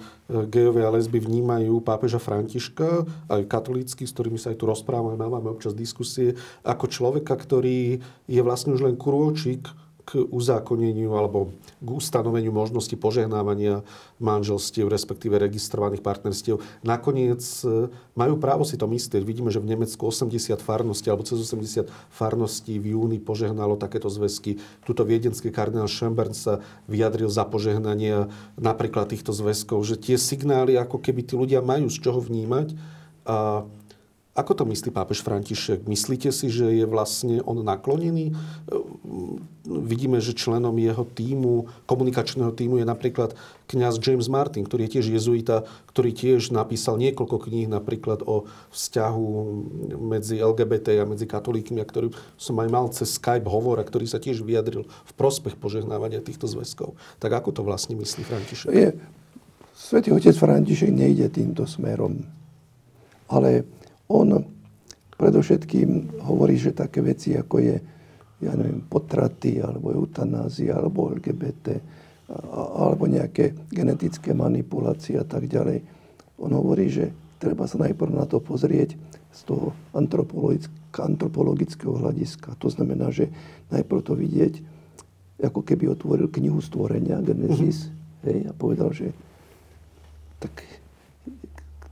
gejové a lesby vnímajú pápeža Františka, aj katolícky, s ktorými sa aj tu rozprávame, máme občas diskusie, ako človeka, ktorý je vlastne už len kurôčik k uzákoneniu alebo k ustanoveniu možnosti požehnávania manželstiev, respektíve registrovaných partnerstiev. Nakoniec e, majú právo si to myslieť. Vidíme, že v Nemecku 80 farností alebo cez 80 farností v júni požehnalo takéto zväzky. Tuto viedenský kardinál Schembern sa vyjadril za požehnanie napríklad týchto zväzkov, že tie signály ako keby tí ľudia majú z čoho vnímať a ako to myslí pápež František? Myslíte si, že je vlastne on naklonený? Vidíme, že členom jeho týmu, komunikačného týmu je napríklad kňaz James Martin, ktorý je tiež jezuita, ktorý tiež napísal niekoľko kníh napríklad o vzťahu medzi LGBT a medzi katolíkmi, a ktorý som aj mal cez Skype hovor, a ktorý sa tiež vyjadril v prospech požehnávania týchto zväzkov. Tak ako to vlastne myslí František? Je, Svetý otec František nejde týmto smerom. Ale on predovšetkým hovorí, že také veci, ako je ja neviem, potraty, alebo eutanázia, alebo LGBT, alebo nejaké genetické manipulácie a tak ďalej. On hovorí, že treba sa najprv na to pozrieť z toho antropologického hľadiska. To znamená, že najprv to vidieť, ako keby otvoril knihu stvorenia, Genesis, uh-huh. hej, a povedal, že tak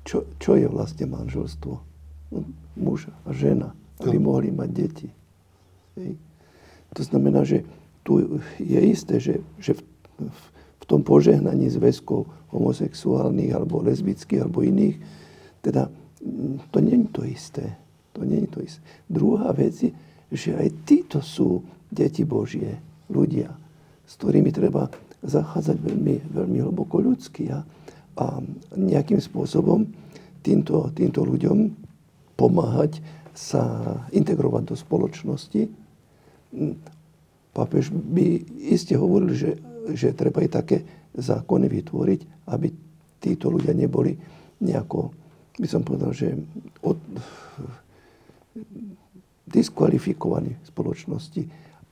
čo, čo je vlastne manželstvo? No, muž a žena, aby mohli mať deti. Hej. To znamená, že tu je isté, že, že v, v, v tom požehnaní zväzkov homosexuálnych alebo lesbických alebo iných, teda mm, to nie je to isté. To nie je to isté. Druhá vec je, že aj títo sú deti Božie, ľudia, s ktorými treba zachádzať veľmi, veľmi hlboko ľudsky a, a nejakým spôsobom týmto, týmto ľuďom pomáhať sa integrovať do spoločnosti, Pápež by iste hovoril, že, že treba aj také zákony vytvoriť, aby títo ľudia neboli nejako, by som povedal, že od, diskvalifikovaní v spoločnosti,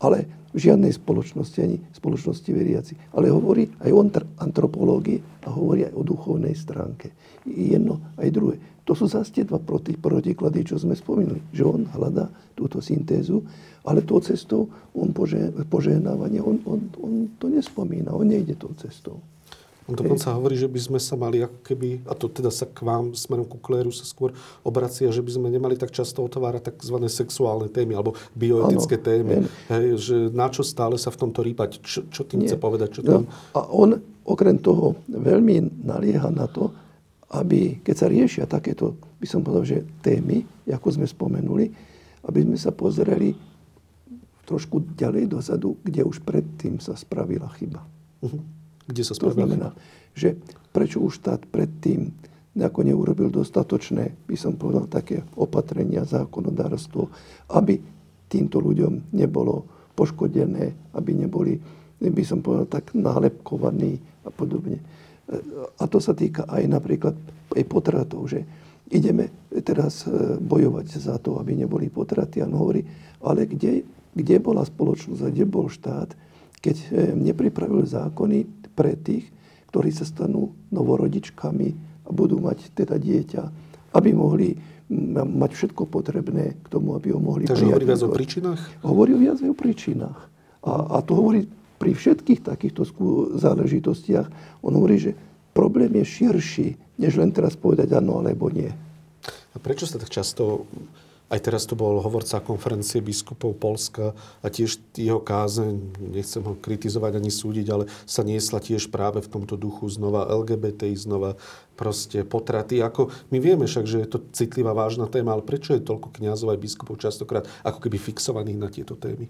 ale v žiadnej spoločnosti, ani spoločnosti veriaci. Ale hovorí aj o antropológii a hovorí aj o duchovnej stránke. Jedno aj druhé. To sú zase tie dva proti, protiklady, čo sme spomínali. Že on hľadá túto syntézu, ale tou cestou on požehnávanie, on, on, on to nespomína, on nejde tou cestou. On dokonca hovorí, že by sme sa mali ako keby, a to teda sa k vám smerom ku kléru sa skôr obracia, že by sme nemali tak často otvárať tzv. sexuálne témy alebo bioetické ano, témy. Hej, že na čo stále sa v tomto rýpať? Čo, čo tým Nie. chce povedať? Čo no, A on okrem toho veľmi nalieha na to, aby keď sa riešia takéto, by som povedal, že témy, ako sme spomenuli, aby sme sa pozreli trošku ďalej dozadu, kde už predtým sa spravila chyba. Uh-huh. Kde sa To znamená, že prečo už štát predtým ako neurobil dostatočné, by som povedal, také opatrenia, zákonodárstvo, aby týmto ľuďom nebolo poškodené, aby neboli, by som povedal, tak nálepkovaní a podobne. A to sa týka aj napríklad aj potratov, že ideme teraz e, bojovať za to, aby neboli potraty. A hovorí, ale kde, kde bola spoločnosť a kde bol štát, keď e, nepripravil zákony pre tých, ktorí sa stanú novorodičkami a budú mať teda dieťa, aby mohli mať všetko potrebné k tomu, aby ho mohli Takže hovorí viac o príčinách? Hovorí viac o príčinách. A, a to hovorí pri všetkých takýchto záležitostiach, on hovorí, že problém je širší, než len teraz povedať áno alebo nie. A prečo sa tak často, aj teraz to bol hovorca konferencie biskupov Polska a tiež jeho kázeň, nechcem ho kritizovať ani súdiť, ale sa niesla tiež práve v tomto duchu znova LGBTI, znova proste potraty. Ako, my vieme však, že je to citlivá, vážna téma, ale prečo je toľko kňazov aj biskupov častokrát ako keby fixovaných na tieto témy?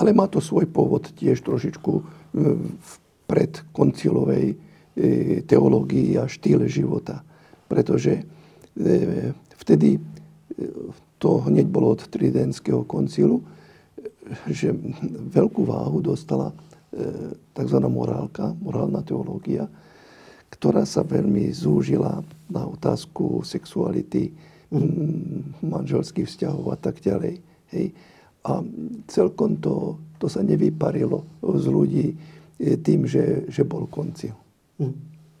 Ale má to svoj pôvod tiež trošičku e, v predkoncilovej e, teológii a štýle života. Pretože e, vtedy to hneď bolo od Tridentského koncilu, že veľkú váhu dostala tzv. morálka, morálna teológia, ktorá sa veľmi zúžila na otázku sexuality, manželských vzťahov a tak ďalej. Hej. A celkom to, to sa nevyparilo z ľudí e, tým, že, že bol koncil. Mm.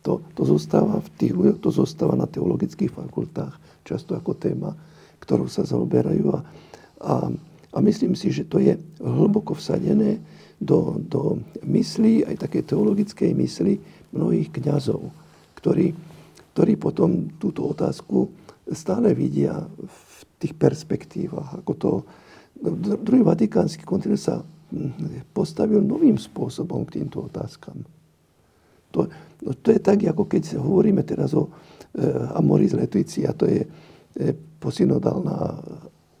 To, to, zostáva v tých to zostáva na teologických fakultách, často ako téma, ktorú sa zaoberajú. A, a, a myslím si, že to je hlboko vsadené do, do myslí, aj také teologickej mysli mnohých kňazov, ktorí, ktorí potom túto otázku stále vidia v tých perspektívach, ako to, druhý vatikánsky koncil sa hm, postavil novým spôsobom k týmto otázkam. To, no to je tak, ako keď hovoríme teraz o e, Amoris Laetitia, to je e, posynodálna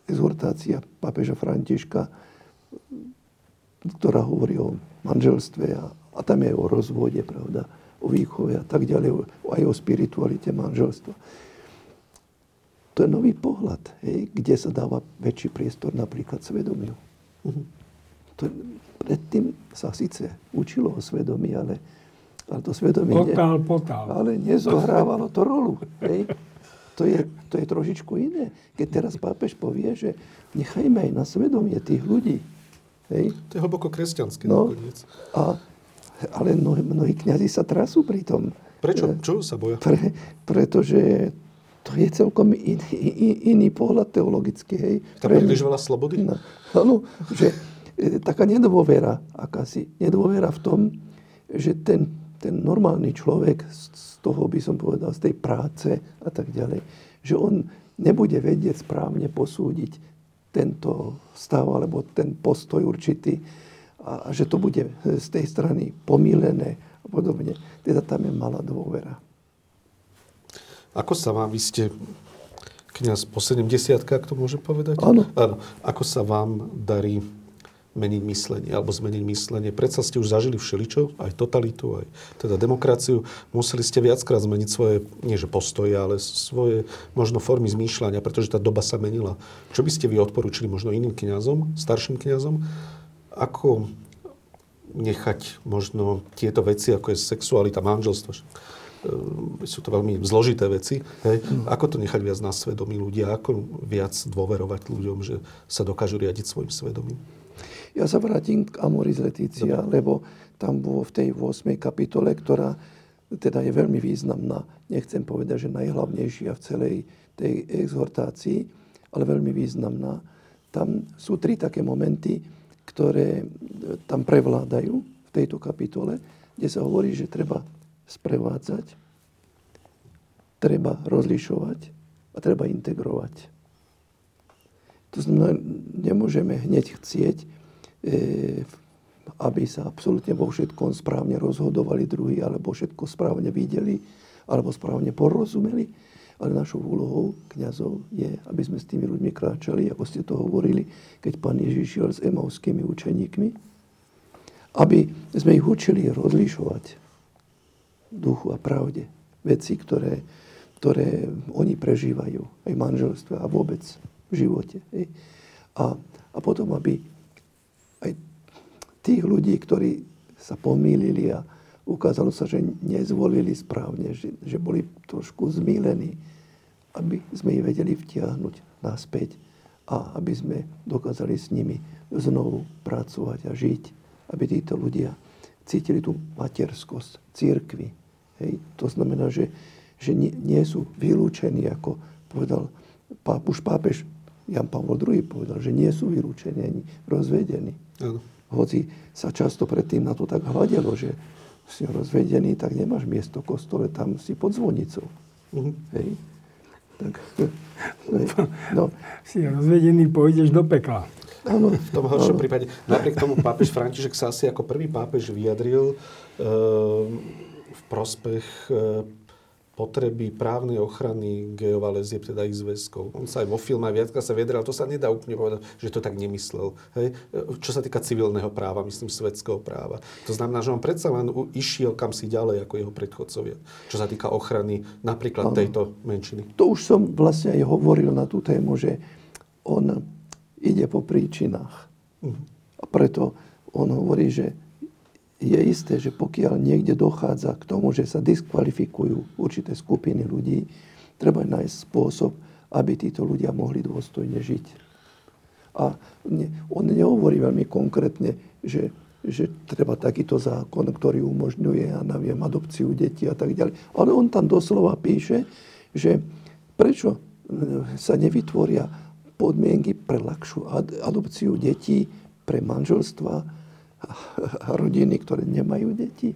exhortácia pápeža Františka ktorá hovorí o manželstve a, a tam je o rozvode, pravda, o výchove a tak ďalej, aj o spiritualite manželstva. To je nový pohľad, hej, kde sa dáva väčší priestor napríklad svedomiu. Uh-huh. To, predtým sa síce učilo o svedomí, ale, ale to svedomie... Potál, ne, potál. Ale nezohrávalo to rolu. Hej. To je, to je trošičku iné. Keď teraz pápež povie, že nechajme aj na svedomie tých ľudí. Hej. To je hlboko kresťanské no, A, ale mnohí, mnohí kniazy sa trasú pri tom. Prečo? Čo sa boja? Pre, pretože to je celkom iný, iný pohľad teologický. Hej. Tam príliš veľa slobody? No, áno, že e, taká nedôvera, akási nedôvera v tom, že ten, ten normálny človek z toho, by som povedal, z tej práce a tak ďalej, že on nebude vedieť správne posúdiť tento stav alebo ten postoj určitý a, a že to bude z tej strany pomílené a podobne. Teda tam je malá dôvera. Ako sa vám, vy ste kniaz po 70 ak to môžem povedať? Áno. Áno. Ako sa vám darí meniť myslenie, alebo zmeniť myslenie. Predsa ste už zažili všeličo, aj totalitu, aj teda demokraciu. Museli ste viackrát zmeniť svoje, nie že postoje, ale svoje možno formy zmýšľania, pretože tá doba sa menila. Čo by ste vy odporúčili možno iným kňazom, starším kňazom? Ako nechať možno tieto veci, ako je sexualita, manželstvo, Ehm, sú to veľmi zložité veci. Hej. Ako to nechať viac na svedomí ľudia? Ako viac dôverovať ľuďom, že sa dokážu riadiť svojim svedomím? Ja sa vrátim k Amoris Leticia, Dobre. lebo tam bolo v tej 8. kapitole, ktorá teda je veľmi významná. Nechcem povedať, že najhlavnejšia v celej tej exhortácii, ale veľmi významná. Tam sú tri také momenty, ktoré e, tam prevládajú v tejto kapitole, kde sa hovorí, že treba sprevádzať, treba rozlišovať a treba integrovať. To znamená, nemôžeme hneď chcieť, aby sa absolútne vo všetkom správne rozhodovali druhí, alebo všetko správne videli, alebo správne porozumeli. Ale našou úlohou kňazov je, aby sme s tými ľuďmi kráčali, ako ste to hovorili, keď pán Ježiš šiel s emauskými učeníkmi, aby sme ich učili rozlišovať duchu a pravde. Veci, ktoré, ktoré oni prežívajú aj manželstve a vôbec v živote. A, a potom, aby aj tých ľudí, ktorí sa pomýlili a ukázalo sa, že nezvolili správne, že, že boli trošku zmýlení, aby sme ich vedeli vtiahnuť naspäť a aby sme dokázali s nimi znovu pracovať a žiť, aby títo ľudia cítili tú materskosť církvy, Hej. To znamená, že, že nie, nie sú vylúčení, ako povedal páp, už pápež Jan Pavel II povedal, že nie sú vylúčení ani rozvedení. Ano. Hoci sa často predtým na to tak hľadelo, že si rozvedený, tak nemáš miesto v kostole, tam si pod zvonicou. Uh-huh. Hej. Tak, hej. No. Si rozvedený, pôjdeš do pekla. Áno. V tom horšom prípade. Napriek tomu pápež František sa asi ako prvý pápež vyjadril e, v prospech e, potreby právnej ochrany gejov a lezieb, teda ich zväzkov. On sa aj vo filme aj viackrát sa viedral, to sa nedá úplne povedať, že to tak nemyslel. Hej? Čo sa týka civilného práva, myslím svetského práva. To znamená, že on predsa len išiel kam si ďalej ako jeho predchodcovia. Čo sa týka ochrany napríklad ano. tejto menšiny. To už som vlastne aj hovoril na tú tému, že on ide po príčinách. Uh-huh. A preto on hovorí, že je isté, že pokiaľ niekde dochádza k tomu, že sa diskvalifikujú určité skupiny ľudí, treba nájsť spôsob, aby títo ľudia mohli dôstojne žiť. A on nehovorí veľmi konkrétne, že, že treba takýto zákon, ktorý umožňuje, ja neviem, adopciu detí a tak ďalej. Ale on tam doslova píše, že prečo sa nevytvoria podmienky pre ľahšiu adopciu detí, pre manželstva, rodiny, ktoré nemajú deti.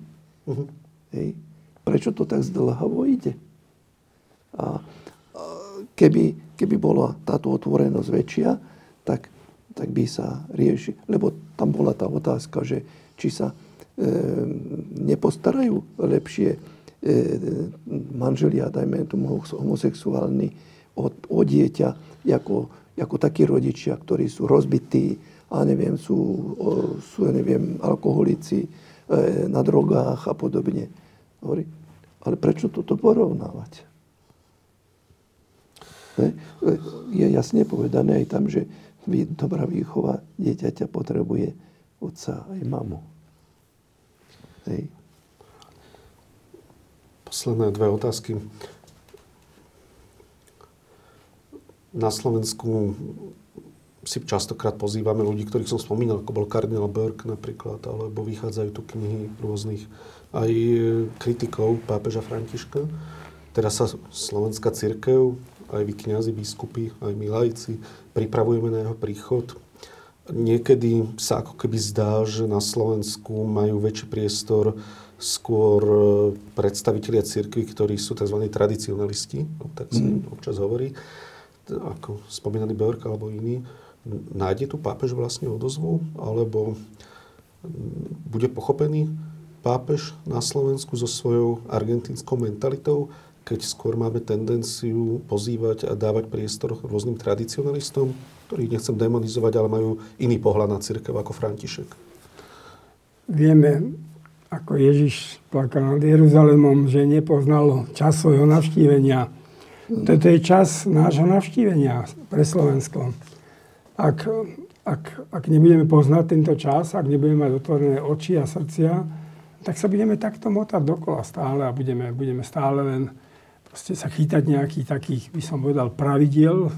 Uh-huh. Hej. Prečo to tak zdlhavo ide? A, a keby, keby bola táto otvorenosť väčšia, tak, tak by sa rieši. Lebo tam bola tá otázka, že či sa e, nepostarajú lepšie e, manželia, dajme tomu homosexuálni, o, o dieťa, ako, ako takí rodičia, ktorí sú rozbití a neviem, sú, sú neviem, alkoholici e, na drogách a podobne. Hovorí, ale prečo toto porovnávať? E, je jasne povedané aj tam, že dobrá výchova dieťaťa potrebuje otca aj mamu. Hej. Posledné dve otázky. Na Slovensku si častokrát pozývame ľudí, ktorých som spomínal, ako bol kardinál Burke napríklad, alebo vychádzajú tu knihy rôznych aj kritikov pápeža Františka. Teraz sa slovenská církev, aj vy kniazy, biskupy, aj my laici, pripravujeme na jeho príchod. Niekedy sa ako keby zdá, že na Slovensku majú väčší priestor skôr e, predstavitelia cirkvi, ktorí sú tzv. tradicionalisti, no, tak sa mm. občas hovorí, ako spomínaný Björk alebo iní nájde tu pápež vlastne odozvu, alebo bude pochopený pápež na Slovensku so svojou argentínskou mentalitou, keď skôr máme tendenciu pozývať a dávať priestor rôznym tradicionalistom, ktorých nechcem demonizovať, ale majú iný pohľad na církev ako František. Vieme, ako Ježiš plakal nad Jeruzalemom, že nepoznal čas svojho navštívenia. Toto je čas nášho navštívenia pre Slovensko ak, ak, ak nebudeme poznať tento čas, ak nebudeme mať otvorené oči a srdcia, tak sa budeme takto motať dokola stále a budeme, budeme stále len proste sa chytať nejakých takých, by som povedal, pravidiel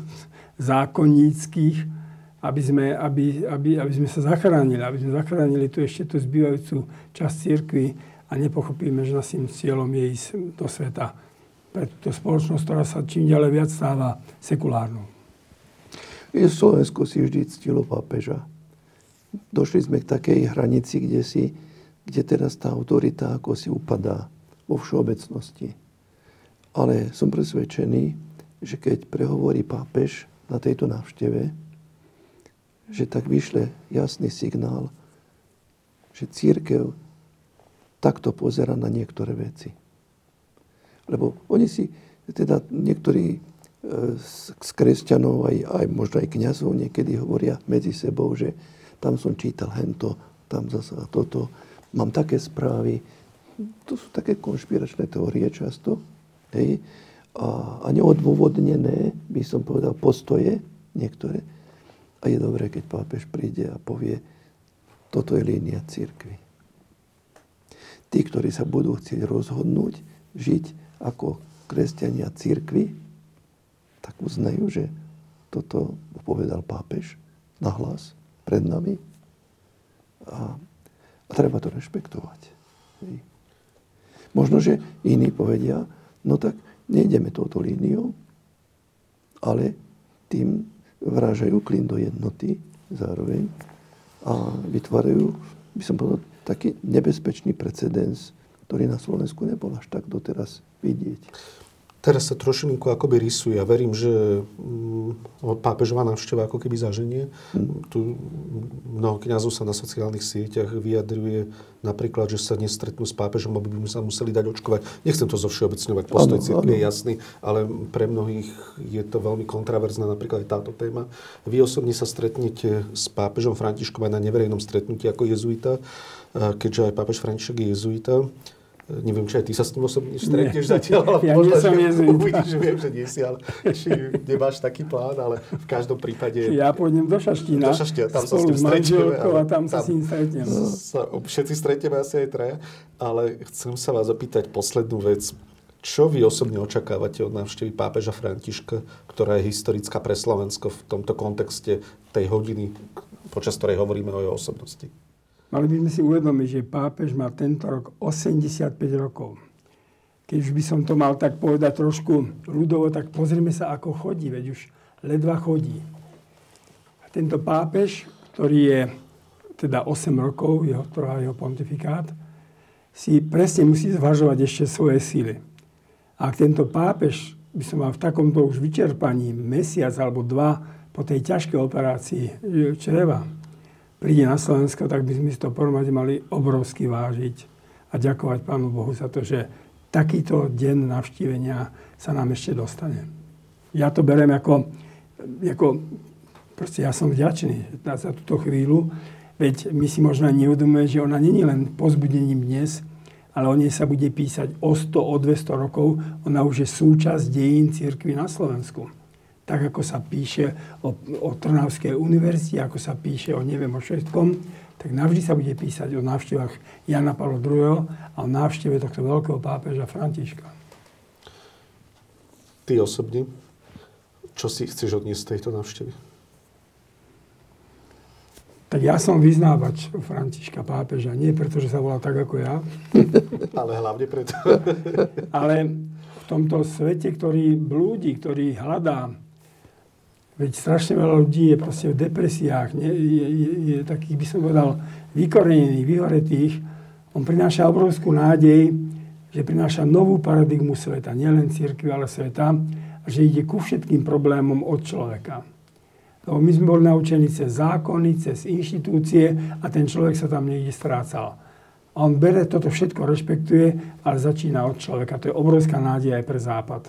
zákonníckých, aby sme, aby, aby, aby sme sa zachránili, aby sme zachránili tu ešte tú zbývajúcu časť církvy a nepochopíme, že našim cieľom je ísť do sveta pre túto spoločnosť, ktorá sa čím ďalej viac stáva sekulárnou. Slovensko si vždy ctilo pápeža. Došli sme k takej hranici, kde, si, kde teraz tá autorita ako si upadá vo všeobecnosti. Ale som presvedčený, že keď prehovorí pápež na tejto návšteve, že tak vyšle jasný signál, že církev takto pozera na niektoré veci. Lebo oni si, teda niektorí z kresťanov, aj, aj možno aj kniazov niekedy hovoria medzi sebou, že tam som čítal hento, tam zase toto. Mám také správy. To sú také konšpiračné teórie často. Hej? A, a neodôvodnené, by som povedal, postoje niektoré. A je dobré, keď pápež príde a povie, toto je línia církvy. Tí, ktorí sa budú chcieť rozhodnúť žiť ako kresťania církvy, tak uznajú, že toto povedal pápež na hlas pred nami a, a treba to rešpektovať. Možno, že iní povedia, no tak nejdeme touto líniou, ale tým vrážajú klin do jednoty zároveň a vytvárajú, by som povedal, taký nebezpečný precedens, ktorý na Slovensku nebol až tak doteraz vidieť. Teraz sa trošinku akoby rysuje. Ja verím, že mm, pápežová návšteva ako keby zaženie. Mm. Tu mnoho kňazov sa na sociálnych sieťach vyjadruje napríklad, že sa nestretnú s pápežom, aby by sa museli dať očkovať. Nechcem to zovšeobecňovať, postoj cirkvi je jasný, ale pre mnohých je to veľmi kontraverzná napríklad aj táto téma. Vy osobne sa stretnete s pápežom Františkom aj na neverejnom stretnutí ako jezuita, keďže aj pápež František je jezuita. Neviem, či aj ty sa s ním osobne stretneš zatiaľ, ale ja možno, že uvidíš, že viem, že nie si, ale či nemáš taký plán, ale v každom prípade... Ja pôjdem do Šaštína, do Šaštína tam sa s ním stretneme. A tam sa s ním stretnem. Sa, všetci stretneme asi aj traja, ale chcem sa vás opýtať poslednú vec. Čo vy osobne očakávate od návštevy pápeža Františka, ktorá je historická pre Slovensko v tomto kontexte tej hodiny, počas ktorej hovoríme o jeho osobnosti? Mali by sme si uvedomiť, že pápež má tento rok 85 rokov. Keď už by som to mal tak povedať trošku ľudovo, tak pozrime sa, ako chodí, veď už ledva chodí. A tento pápež, ktorý je teda 8 rokov, jeho, trvá jeho pontifikát, si presne musí zvažovať ešte svoje síly. Ak tento pápež by som mal v takomto už vyčerpaní mesiac alebo dva po tej ťažkej operácii čreva, príde na Slovensko, tak by sme si to porovnať mali obrovsky vážiť a ďakovať Pánu Bohu za to, že takýto deň navštívenia sa nám ešte dostane. Ja to berem ako, ako proste ja som vďačný za túto chvíľu, veď my si možno neuvedomujeme, že ona není len pozbudením dnes, ale o nej sa bude písať o 100, o 200 rokov. Ona už je súčasť dejín církvy na Slovensku. Tak ako sa píše o, o Trnavskej univerzite, ako sa píše o neviem o všetkom, tak navždy sa bude písať o návštevách Jana Pavla II. a o návšteve tohto veľkého pápeža Františka. Ty osobne, čo si chceš odniesť z tejto návštevy? Tak ja som vyznávač Františka pápeža. Nie preto, že sa volá tak ako ja. Ale hlavne preto. Ale v tomto svete, ktorý blúdi, ktorý hľadá Veď strašne veľa ľudí je proste v depresiách, nie? Je, je, je takých, by som povedal, vykorenených, vyhoretých. On prináša obrovskú nádej, že prináša novú paradigmu sveta, nielen církvy, ale sveta, a že ide ku všetkým problémom od človeka. Lebo my sme boli naučení cez zákony, cez inštitúcie a ten človek sa tam niekde strácal. A on bere toto všetko, rešpektuje, ale začína od človeka. To je obrovská nádej aj pre Západ.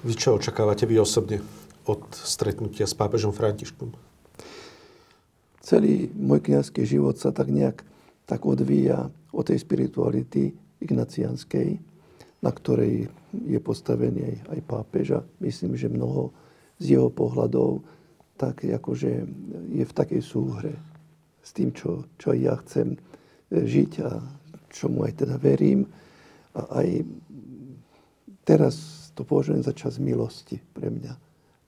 Vy čo očakávate vy osobne od stretnutia s pápežom Františkom? Celý môj kniazský život sa tak nejak tak odvíja od tej spirituality ignacianskej, na ktorej je postavený aj, pápež a myslím, že mnoho z jeho pohľadov tak akože je v takej súhre s tým, čo, čo ja chcem žiť a čomu aj teda verím. A aj teraz to považujem za čas milosti pre mňa.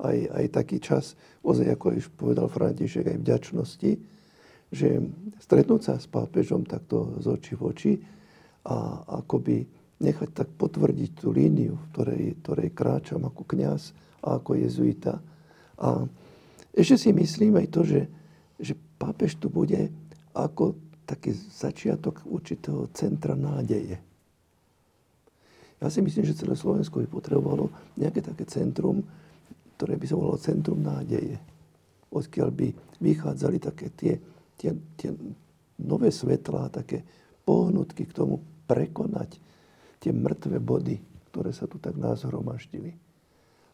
Aj, aj taký čas, ozaj ako už povedal František, aj vďačnosti, že stretnúť sa s pápežom takto z očí v oči a akoby nechať tak potvrdiť tú líniu, v ktorej, ktorej kráčam ako kňaz a ako jezuita. A ešte si myslím aj to, že, že pápež tu bude ako taký začiatok určitého centra nádeje ja si myslím, že celé Slovensko by potrebovalo nejaké také centrum, ktoré by sa volalo Centrum nádeje. Odkiaľ by vychádzali také tie, tie, tie nové svetlá, také pohnutky k tomu prekonať tie mŕtve body, ktoré sa tu tak nás hromaždili.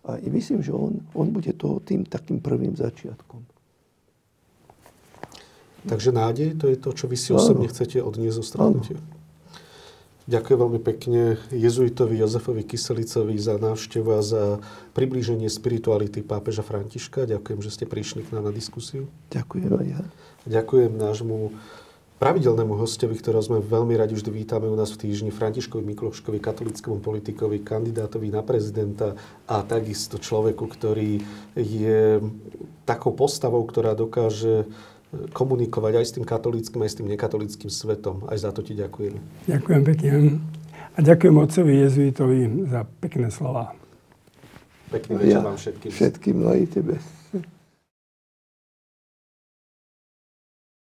A myslím, že on, on bude to tým takým prvým začiatkom. Takže nádej, to je to, čo vy si osobne chcete odniesť zo stretnutia? Ďakujem veľmi pekne jezuitovi Jozefovi Kyselicovi za návštevu a za priblíženie spirituality pápeža Františka. Ďakujem, že ste prišli k nám na diskusiu. Ďakujem aj ja. Ďakujem nášmu pravidelnému hostovi, ktorého sme veľmi radi vždy vítame u nás v týždni, Františkovi Mikloškovi, katolickému politikovi, kandidátovi na prezidenta a takisto človeku, ktorý je takou postavou, ktorá dokáže komunikovať aj s tým katolickým, aj s tým nekatolickým svetom. Aj za to ti ďakujem. Ďakujem pekne. A ďakujem otcovi jezuitovi za pekné slova. Pekný večer ja, vám všetkým. Všetkým, no aj tebe.